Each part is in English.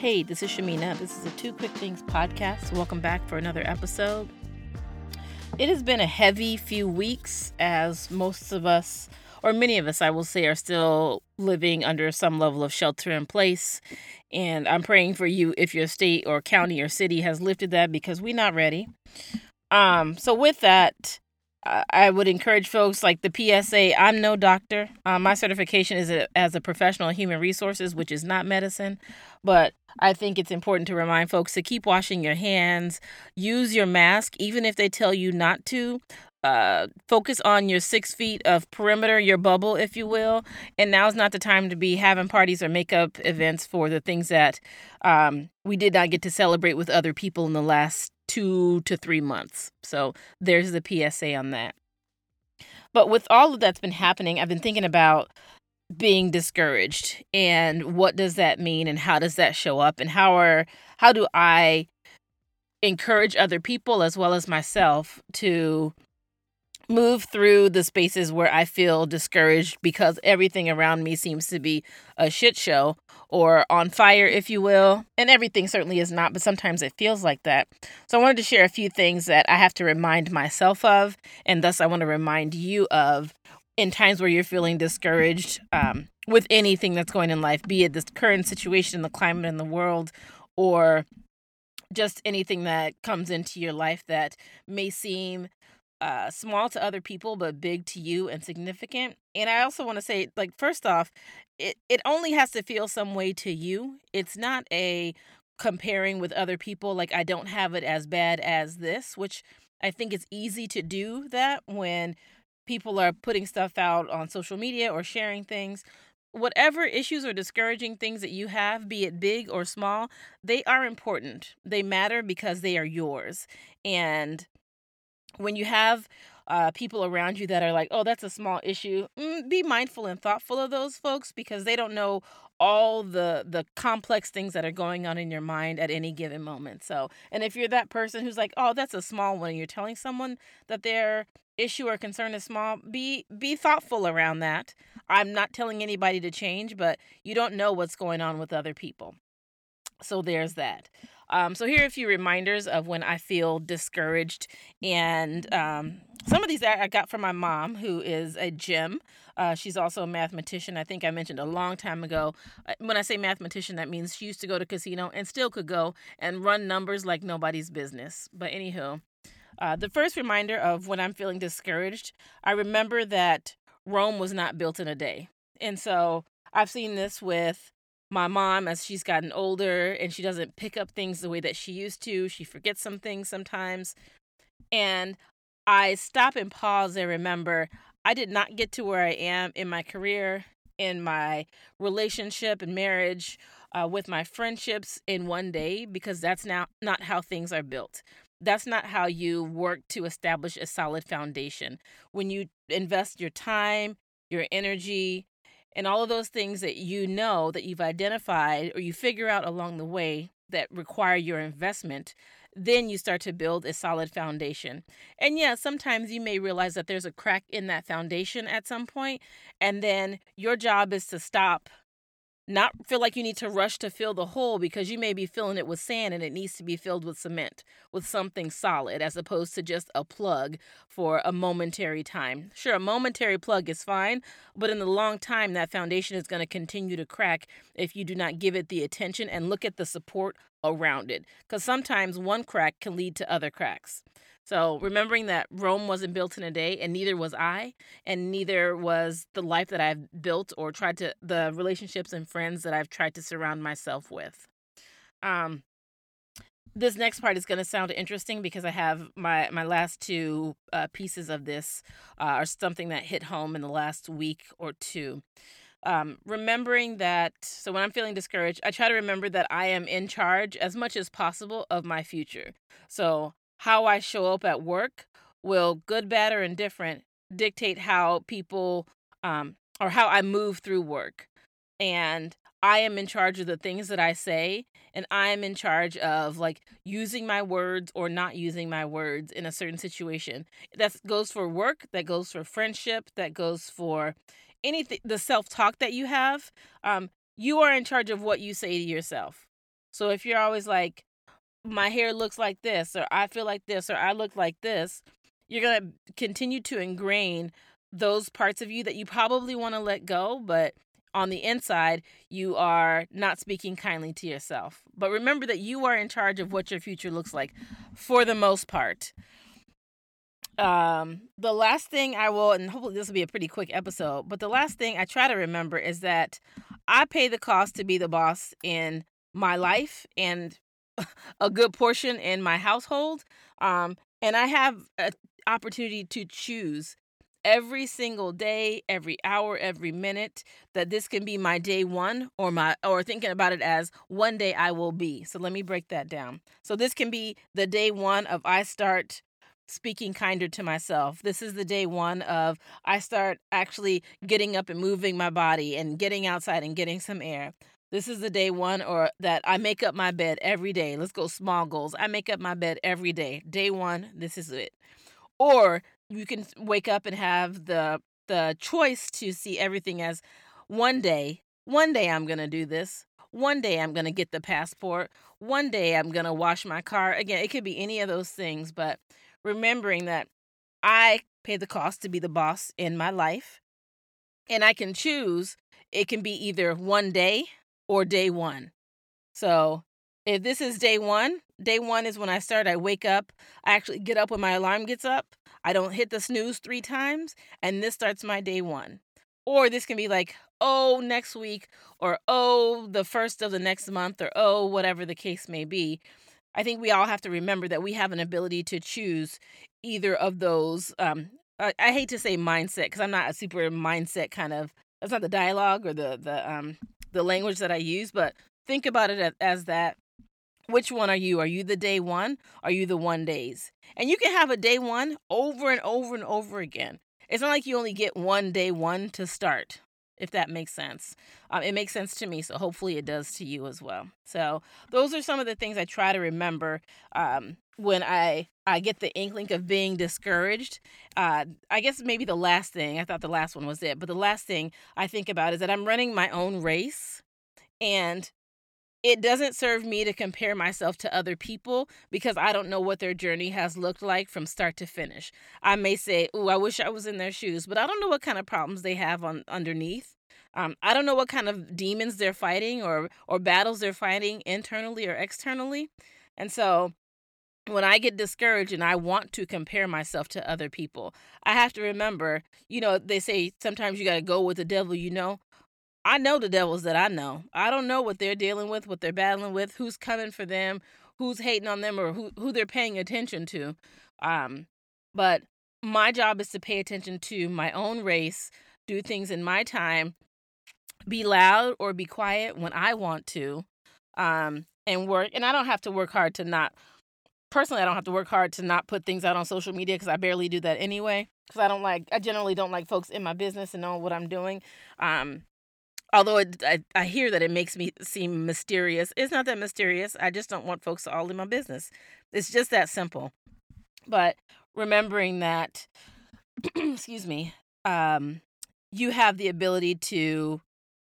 Hey, this is Shamina. This is a Two Quick Things podcast. Welcome back for another episode. It has been a heavy few weeks as most of us, or many of us, I will say, are still living under some level of shelter in place. And I'm praying for you if your state or county or city has lifted that because we're not ready. Um, so with that, I would encourage folks like the PSA. I'm no doctor. Um, my certification is a, as a professional in human resources, which is not medicine. But I think it's important to remind folks to keep washing your hands, use your mask, even if they tell you not to. Uh, focus on your six feet of perimeter, your bubble, if you will. And now's not the time to be having parties or makeup events for the things that um, we did not get to celebrate with other people in the last two to three months. So there's the PSA on that. But with all of that's been happening, I've been thinking about being discouraged and what does that mean and how does that show up and how are how do I encourage other people as well as myself to move through the spaces where I feel discouraged because everything around me seems to be a shit show or on fire, if you will. And everything certainly is not, but sometimes it feels like that. So I wanted to share a few things that I have to remind myself of, and thus I want to remind you of in times where you're feeling discouraged um, with anything that's going in life, be it this current situation, the climate in the world, or just anything that comes into your life that may seem uh, small to other people but big to you and significant. And I also want to say, like, first off, it it only has to feel some way to you. It's not a comparing with other people. Like, I don't have it as bad as this, which I think it's easy to do that when people are putting stuff out on social media or sharing things. Whatever issues or discouraging things that you have, be it big or small, they are important. They matter because they are yours. And when you have uh, people around you that are like, oh, that's a small issue, mm, be mindful and thoughtful of those folks because they don't know all the the complex things that are going on in your mind at any given moment. So, and if you're that person who's like, "Oh, that's a small one," and you're telling someone that their issue or concern is small, be be thoughtful around that. I'm not telling anybody to change, but you don't know what's going on with other people. So there's that. Um, so here are a few reminders of when I feel discouraged, and um, some of these I got from my mom, who is a gym. Uh, she's also a mathematician. I think I mentioned a long time ago. Uh, when I say mathematician, that means she used to go to casino and still could go and run numbers like nobody's business. But anywho, uh, the first reminder of when I'm feeling discouraged, I remember that Rome was not built in a day, and so I've seen this with my mom as she's gotten older and she doesn't pick up things the way that she used to. She forgets some things sometimes. And I stop and pause and remember I did not get to where I am in my career, in my relationship and marriage, uh, with my friendships in one day because that's now not how things are built. That's not how you work to establish a solid foundation. When you invest your time, your energy, and all of those things that you know that you've identified or you figure out along the way that require your investment, then you start to build a solid foundation. And yeah, sometimes you may realize that there's a crack in that foundation at some point, and then your job is to stop not feel like you need to rush to fill the hole because you may be filling it with sand and it needs to be filled with cement, with something solid, as opposed to just a plug for a momentary time. Sure, a momentary plug is fine, but in the long time, that foundation is going to continue to crack if you do not give it the attention and look at the support around it. Because sometimes one crack can lead to other cracks. So remembering that Rome wasn't built in a day, and neither was I, and neither was the life that I've built or tried to the relationships and friends that I've tried to surround myself with. Um, this next part is going to sound interesting because I have my my last two uh, pieces of this uh, are something that hit home in the last week or two. Um, remembering that, so when I'm feeling discouraged, I try to remember that I am in charge as much as possible of my future. So how I show up at work will, good, bad, or indifferent, dictate how people um, or how I move through work. And I am in charge of the things that I say, and I am in charge of like using my words or not using my words in a certain situation. That goes for work, that goes for friendship, that goes for anything, the self talk that you have. Um, you are in charge of what you say to yourself. So if you're always like, my hair looks like this, or I feel like this, or I look like this, you're going to continue to ingrain those parts of you that you probably want to let go, but on the inside, you are not speaking kindly to yourself. But remember that you are in charge of what your future looks like for the most part. Um, the last thing I will, and hopefully this will be a pretty quick episode, but the last thing I try to remember is that I pay the cost to be the boss in my life and a good portion in my household. Um, and I have an opportunity to choose every single day, every hour, every minute that this can be my day one or my or thinking about it as one day I will be. So let me break that down. So this can be the day one of I start speaking kinder to myself. This is the day one of I start actually getting up and moving my body and getting outside and getting some air. This is the day one or that I make up my bed every day. Let's go small goals. I make up my bed every day. Day one, this is it. Or you can wake up and have the the choice to see everything as one day, one day I'm to do this. One day I'm to get the passport. One day I'm to wash my car. Again, it could be any of those things, but remembering that I pay the cost to be the boss in my life and I can choose it can be either one day or day one. So if this is day one, day one is when I start. I wake up. I actually get up when my alarm gets up. I don't hit the snooze three times, and this starts my day one. Or this can be like, oh, next week, or oh, the first of the next month, or oh, whatever the case may be. I think we all have to remember that we have an ability to choose either of those. Um, I, I hate to say mindset because I'm not a super mindset kind of. That's not the dialogue or the the um the language that I use, but think about it as that. Which one are you? Are you the day one? Are you the one days? And you can have a day one over and over and over again. It's not like you only get one day one to start, if that makes sense. Um, it makes sense to me, so hopefully it does to you as well. So those are some of the things I try to remember um, when I I get the inkling of being discouraged. Uh, I guess maybe the last thing I thought the last one was it, but the last thing I think about is that I'm running my own race, and it doesn't serve me to compare myself to other people because I don't know what their journey has looked like from start to finish. I may say, "Oh, I wish I was in their shoes," but I don't know what kind of problems they have on underneath. Um, I don't know what kind of demons they're fighting or or battles they're fighting internally or externally, and so when I get discouraged and I want to compare myself to other people, I have to remember, you know, they say sometimes you got to go with the devil you know. I know the devils that I know. I don't know what they're dealing with, what they're battling with, who's coming for them, who's hating on them, or who who they're paying attention to. Um, but my job is to pay attention to my own race, do things in my time, be loud or be quiet when I want to, um, and work. And I don't have to work hard to not. Personally, I don't have to work hard to not put things out on social media because I barely do that anyway. Because I don't like, I generally don't like folks in my business and know what I'm doing. Um, although it, I, I hear that it makes me seem mysterious. It's not that mysterious. I just don't want folks all in my business. It's just that simple. But remembering that excuse me um you have the ability to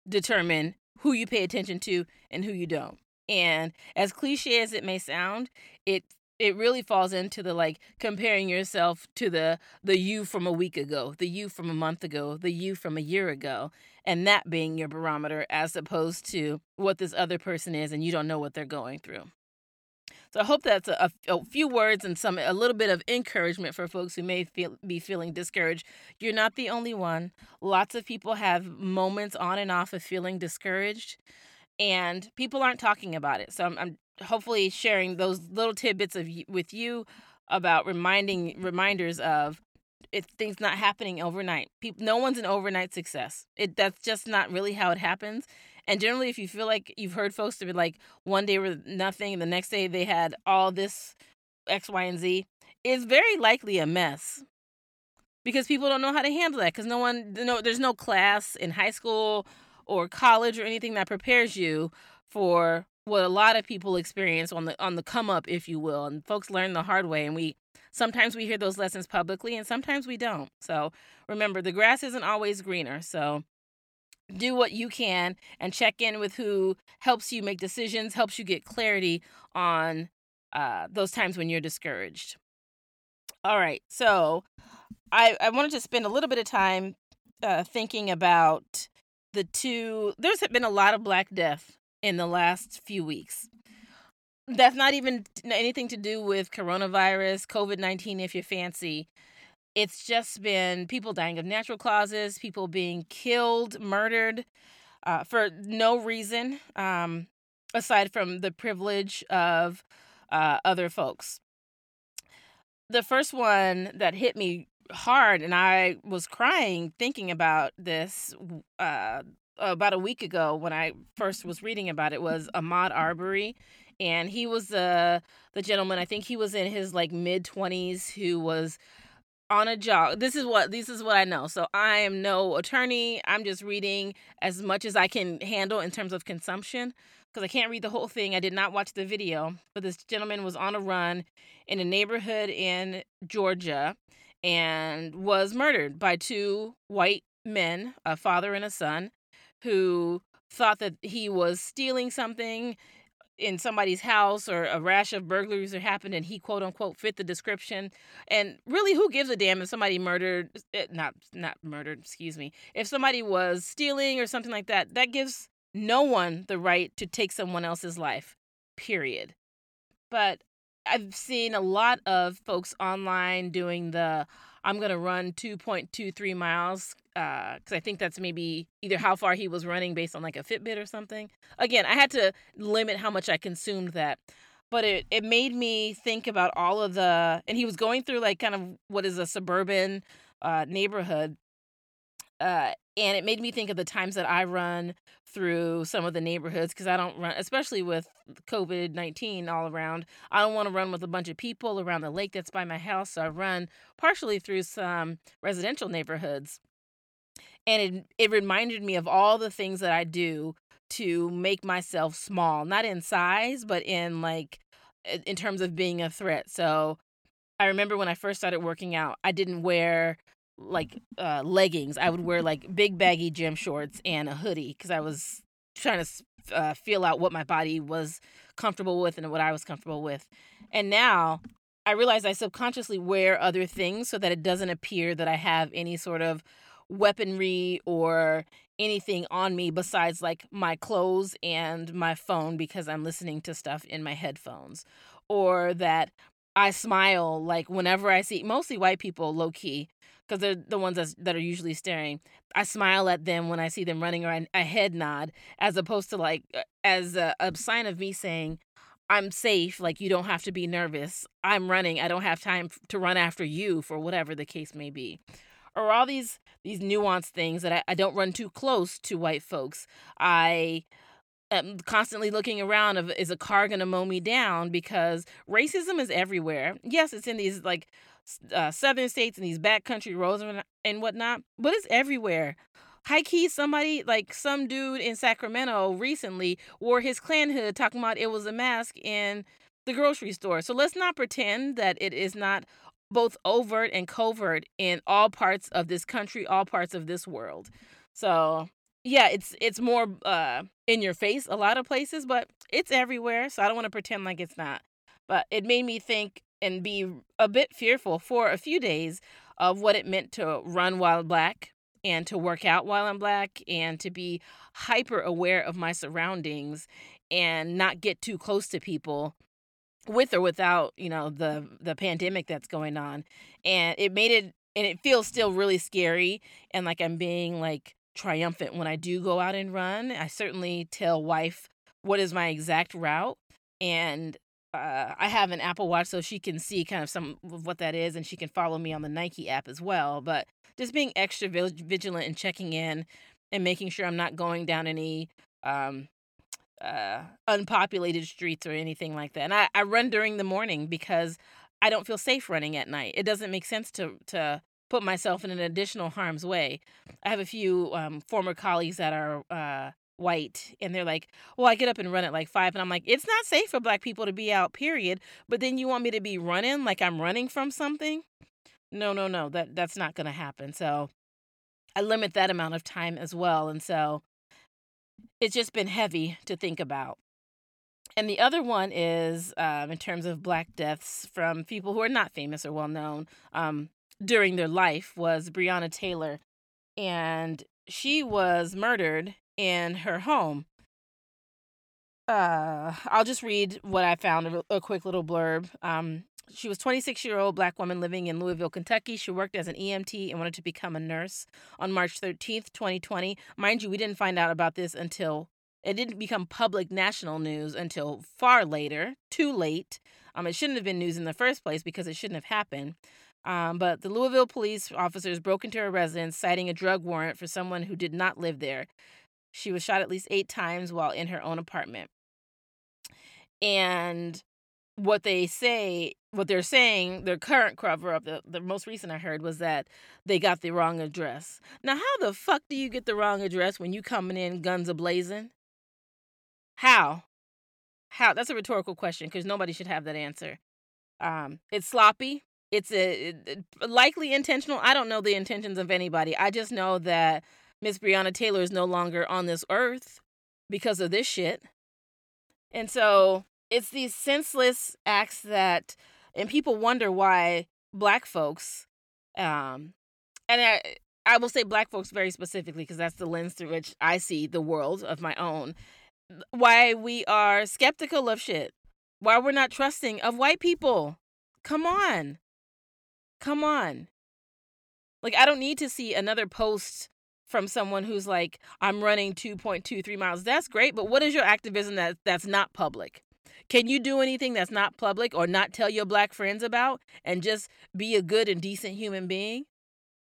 determine who you pay attention to and who you don't. And as cliche as it may sound it it really falls into the like comparing yourself to the the you from a week ago, the you from a month ago, the you from a year ago, and that being your barometer as opposed to what this other person is and you don't know what they're going through. So I hope that's a, a, few words and some a little bit of encouragement for folks who may feel be feeling discouraged. You're not the only one. Lots of people have moments on and off of feeling discouraged, and people aren't talking about it. So I'm, I'm hopefully sharing those little tidbits of with you about reminding reminders of if things not happening overnight. People, no one's an overnight success. It that's just not really how it happens. And generally, if you feel like you've heard folks to be like one day with nothing, and the next day they had all this X, Y, and Z, it's very likely a mess because people don't know how to handle that. Because no one, no, there's no class in high school or college or anything that prepares you for what a lot of people experience on the on the come up if you will and folks learn the hard way and we sometimes we hear those lessons publicly and sometimes we don't so remember the grass isn't always greener so do what you can and check in with who helps you make decisions, helps you get clarity on uh, those times when you're discouraged. All right, so I, I wanted to spend a little bit of time uh, thinking about the two. There's been a lot of Black death in the last few weeks. That's not even anything to do with coronavirus, COVID 19, if you fancy. It's just been people dying of natural causes, people being killed, murdered uh, for no reason um, aside from the privilege of uh, other folks. The first one that hit me hard, and I was crying thinking about this uh, Uh, about a week ago when I first was reading about it, was Ahmaud Arbery and he was the the gentleman i think he was in his like mid 20s who was on a job this is what this is what i know so i am no attorney i'm just reading as much as i can handle in terms of consumption because i can't read the whole thing i did not watch the video but this gentleman was on a run in a neighborhood in georgia and was murdered by two white men a father and a son who thought that he was stealing something in somebody's house or a rash of burglaries are happened and he quote unquote fit the description. And really who gives a damn if somebody murdered eh, not not murdered excuse me if somebody was stealing or something like that? That gives no one the right to take someone else's life period. But i've seen a lot of folks online doing the i'm going to run 2.23 miles because uh, I think that's maybe either how far he was running based on like a Fitbit or something. Again, I had to limit how much I consumed that, but it it made me think about all of the and he was going through like kind of what is a suburban uh, neighborhood, uh, and it made me think of the times that I run through some of the neighborhoods because I don't run, especially with COVID 19 all around. I don't want to run with a bunch of people around the lake that's by my house. So I run partially through some residential neighborhoods and it it reminded me of all the things that I do to make myself small, not in size, but in like in terms of being a threat. So I remember when I first started working out, I didn't wear like uh, leggings. I would wear like big baggy gym shorts and a hoodie because I was trying to uh, feel out what my body was comfortable with and what I was comfortable with. And now I realize I subconsciously wear other things so that it doesn't appear that I have any sort of weaponry or anything on me besides like my clothes and my phone because I'm listening to stuff in my headphones. Or that I smile like whenever I see mostly white people low key because they're the ones that's, that are usually staring. I smile at them when I see them running or a head nod as opposed to like as a, a sign of me saying, I'm safe. Like, you don't have to be nervous. I'm running. I don't have time to run after you for whatever the case may be or all these these nuanced things that I, I don't run too close to white folks. I am constantly looking around of is a car gonna mow me down because racism is everywhere. Yes, it's in these like uh, southern states and these backcountry roads and, and whatnot, but it's everywhere. High key, somebody like some dude in Sacramento recently wore his Klan hood, talking about it was a mask in the grocery store. So let's not pretend that it is not both overt and covert in all parts of this country, all parts of this world. So yeah, it's it's more uh in your face a lot of places, but it's everywhere. So I don't want to pretend like it's not. But it made me think and be a bit fearful for a few days of what it meant to run while black and to work out while I'm black and to be hyper aware of my surroundings and not get too close to people with or without you know the the pandemic that's going on and it made it and it feels still really scary and like i'm being like triumphant when i do go out and run i certainly tell wife what is my exact route and uh, i have an apple watch so she can see kind of some of what that is and she can follow me on the nike app as well but just being extra vigilant and checking in and making sure i'm not going down any um, uh, unpopulated streets or anything like that. And I, I run during the morning because I don't feel safe running at night. It doesn't make sense to to put myself in an additional harm's way. I have a few um, former colleagues that are uh, white, and they're like, "Well, I get up and run at like five, and I'm like, "It's not safe for Black people to be out, period." But then you want me to be running like I'm running from something? No, no, no. That that's not going to happen. So I limit that amount of time as well. And so it's just been heavy to think about. And the other one is um, in terms of black deaths from people who are not famous or well known um, during their life was Breonna Taylor. And she was murdered in her home. Uh, I'll just read what I found a, a quick little blurb. Um, she was 26 year old black woman living in Louisville, Kentucky. She worked as an EMT and wanted to become a nurse on March 13th, 2020. Mind you, we didn't find out about this until it didn't become public national news until far later, too late. Um, it shouldn't have been news in the first place because it shouldn't have happened. Um, but the Louisville police officers broke into her residence, citing a drug warrant for someone who did not live there. She was shot at least eight times while in her own apartment. And what they say, what they're saying, their current cover up, the, the most recent I heard was that they got the wrong address. Now, how the fuck do you get the wrong address when you coming in guns a blazing? How? How? That's a rhetorical question because nobody should have that answer. Um, it's sloppy. It's a, it, likely intentional. I don't know the intentions of anybody. I just know that Miss Breonna Taylor is no longer on this earth because of this shit. And so it's these senseless acts that, and people wonder why black folks, um, and I, I will say black folks very specifically because that's the lens through which I see the world of my own. Why we are skeptical of shit. Why we're not trusting of white people. Come on. Come on. Like, I don't need to see another post from someone who's like, I'm running 2.23 miles. That's great, but what is your activism that, that's not public? Can you do anything that's not public or not tell your black friends about and just be a good and decent human being?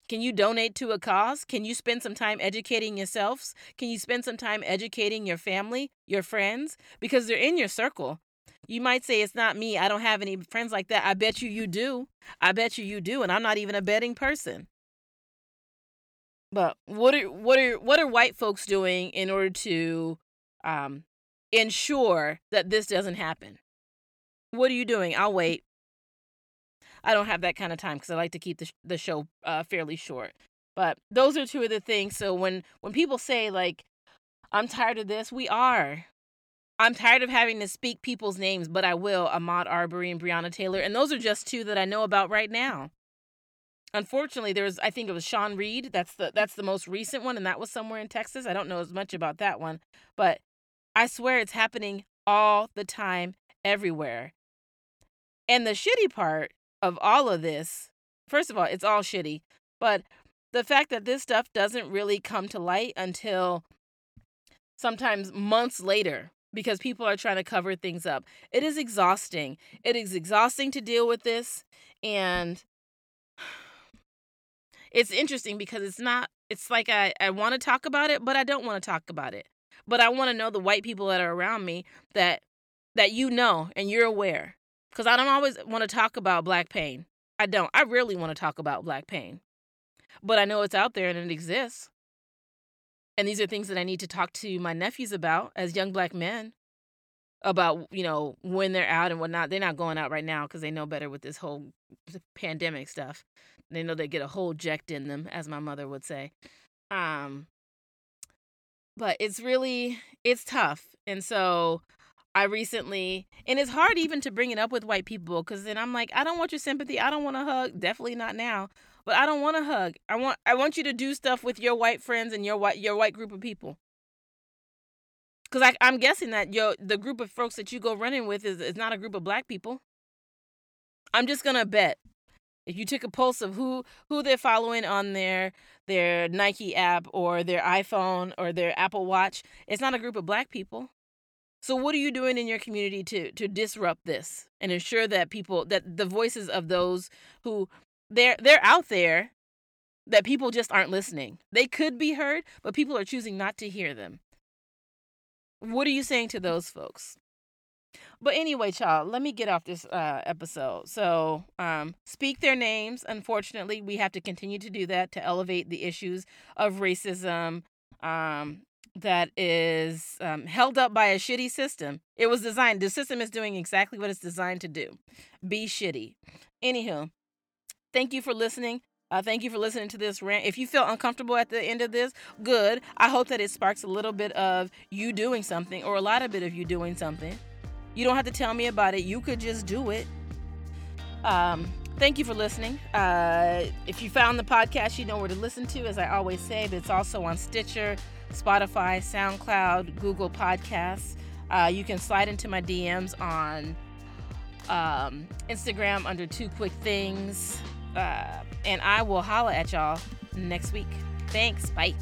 Can you donate to a cause? Can you spend some time educating yourselves? Can you spend some time educating your family, your friends? Because they're in your circle. You might say it's not me. I don't have any friends like that. I bet you you do. I bet you you do and I'm not even a betting person. But what are what are what are white folks doing in order to um ensure that this doesn't happen. What are you doing? I'll wait. I don't have that kind of time because I like to keep the, the show uh, fairly short. But those are two of the things. So when when people say like, "I'm tired of this," we are. I'm tired of having to speak people's names, but I will. Ahmaud Arbery and Breonna Taylor, and those are just two that I know about right now. Unfortunately, there's I think it was Sean Reed. That's the that's the most recent one, and that was somewhere in Texas. I don't know as much about that one, but I swear it's happening all the time, everywhere. And the shitty part of all of this, first of all, it's all shitty, but the fact that this stuff doesn't really come to light until sometimes months later because people are trying to cover things up. It is exhausting. It is exhausting to deal with this. And it's interesting because it's not, it's like I, I want to talk about it, but I don't want to talk about it but I want to know the white people that are around me that that you know and you're aware. Cuz I don't always want to talk about black pain. I don't. I really want to talk about black pain. But I know it's out there and it exists. And these are things that I need to talk to my nephews about as young black men about, you know, when they're out and whatnot. They're not going out right now because they know better with this whole pandemic stuff. They know they get a whole ject in them, as my mother would say. Um, but it's really it's tough and so i recently and it's hard even to bring it up with white people because then i'm like i don't want your sympathy i don't want to hug definitely not now but i don't want to hug. I want i want you to do stuff with your white friends and your white your white group of people. Because i'm guessing that your the group of folks that you go running with is, is not a group of black people. I'm just gonna bet. If you took a pulse of who who they're following on their their Nike app or their iPhone or their Apple Watch, it's not a group of black people. So what are you doing in your community to to disrupt this and ensure that people that the voices of those who they're they're out there that people just aren't listening. They could be heard, but people are choosing not to hear them. What are you saying to those folks? But anyway, child, let me get off this uh, episode. So, um, speak their names. Unfortunately, we have to continue to do that to elevate the issues of racism um, that is um, held up by a shitty system. It was designed, the system is doing exactly what it's designed to do be shitty. Anywho, thank you for listening. Uh, thank you for listening to this rant. If you feel uncomfortable at the end of this, good. I hope that it sparks a little bit of you doing something or a lot of bit of you doing something. You don't have to tell me about it. You could just do it. Um, thank you for listening. Uh, if you found the podcast, you know where to listen to, as I always say, but it's also on Stitcher, Spotify, SoundCloud, Google Podcasts. Uh, you can slide into my DMs on um, Instagram under Two Quick Things. Uh, and I will holla at y'all next week. Thanks. Bye.